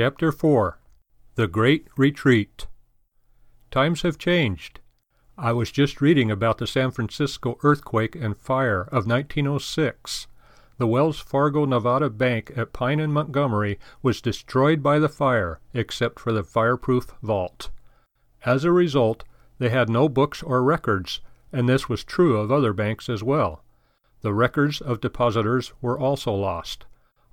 Chapter 4 The Great Retreat Times have changed. I was just reading about the San Francisco earthquake and fire of 1906. The Wells Fargo Nevada Bank at Pine and Montgomery was destroyed by the fire, except for the fireproof vault. As a result, they had no books or records, and this was true of other banks as well. The records of depositors were also lost.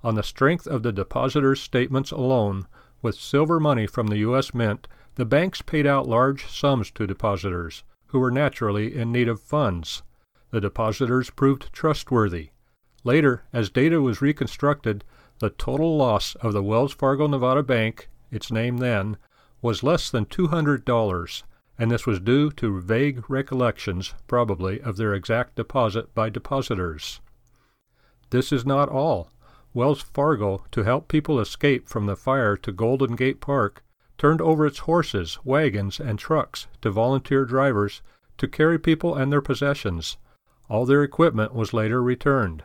On the strength of the depositors' statements alone, with silver money from the U.S. Mint, the banks paid out large sums to depositors, who were naturally in need of funds. The depositors proved trustworthy. Later, as data was reconstructed, the total loss of the Wells Fargo Nevada Bank, its name then, was less than $200, and this was due to vague recollections, probably, of their exact deposit by depositors. This is not all. Wells Fargo, to help people escape from the fire to Golden Gate Park, turned over its horses, wagons, and trucks to volunteer drivers to carry people and their possessions. All their equipment was later returned.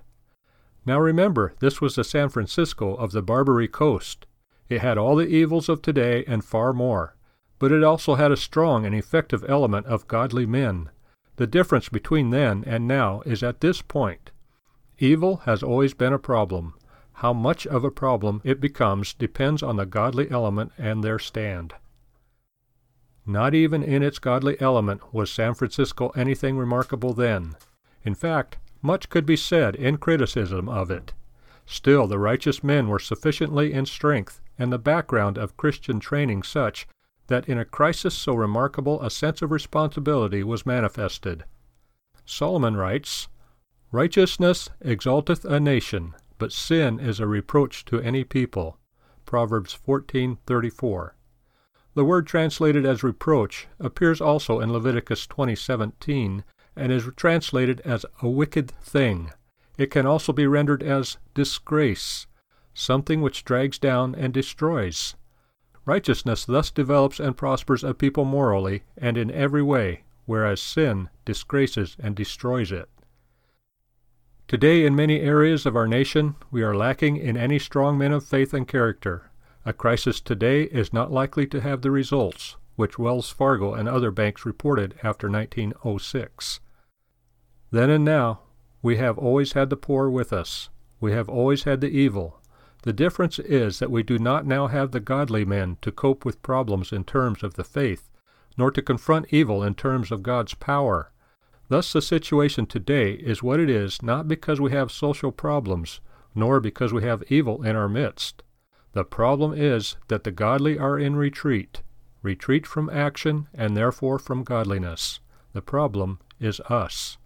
Now remember, this was the San Francisco of the Barbary Coast. It had all the evils of today and far more but it also had a strong and effective element of godly men. The difference between then and now is at this point. Evil has always been a problem. How much of a problem it becomes depends on the godly element and their stand. Not even in its godly element was San Francisco anything remarkable then. In fact, much could be said in criticism of it. Still, the righteous men were sufficiently in strength, and the background of Christian training such that in a crisis so remarkable a sense of responsibility was manifested. Solomon writes, Righteousness exalteth a nation, but sin is a reproach to any people. Proverbs 14:34. The word translated as reproach appears also in Leviticus 20:17 and is translated as a wicked thing. It can also be rendered as disgrace, something which drags down and destroys. Righteousness thus develops and prospers a people morally and in every way, whereas sin disgraces and destroys it. Today, in many areas of our nation, we are lacking in any strong men of faith and character. A crisis today is not likely to have the results which Wells Fargo and other banks reported after 1906. Then and now, we have always had the poor with us. We have always had the evil, the difference is that we do not now have the godly men to cope with problems in terms of the faith, nor to confront evil in terms of God's power. Thus, the situation today is what it is not because we have social problems, nor because we have evil in our midst. The problem is that the godly are in retreat, retreat from action and therefore from godliness. The problem is us.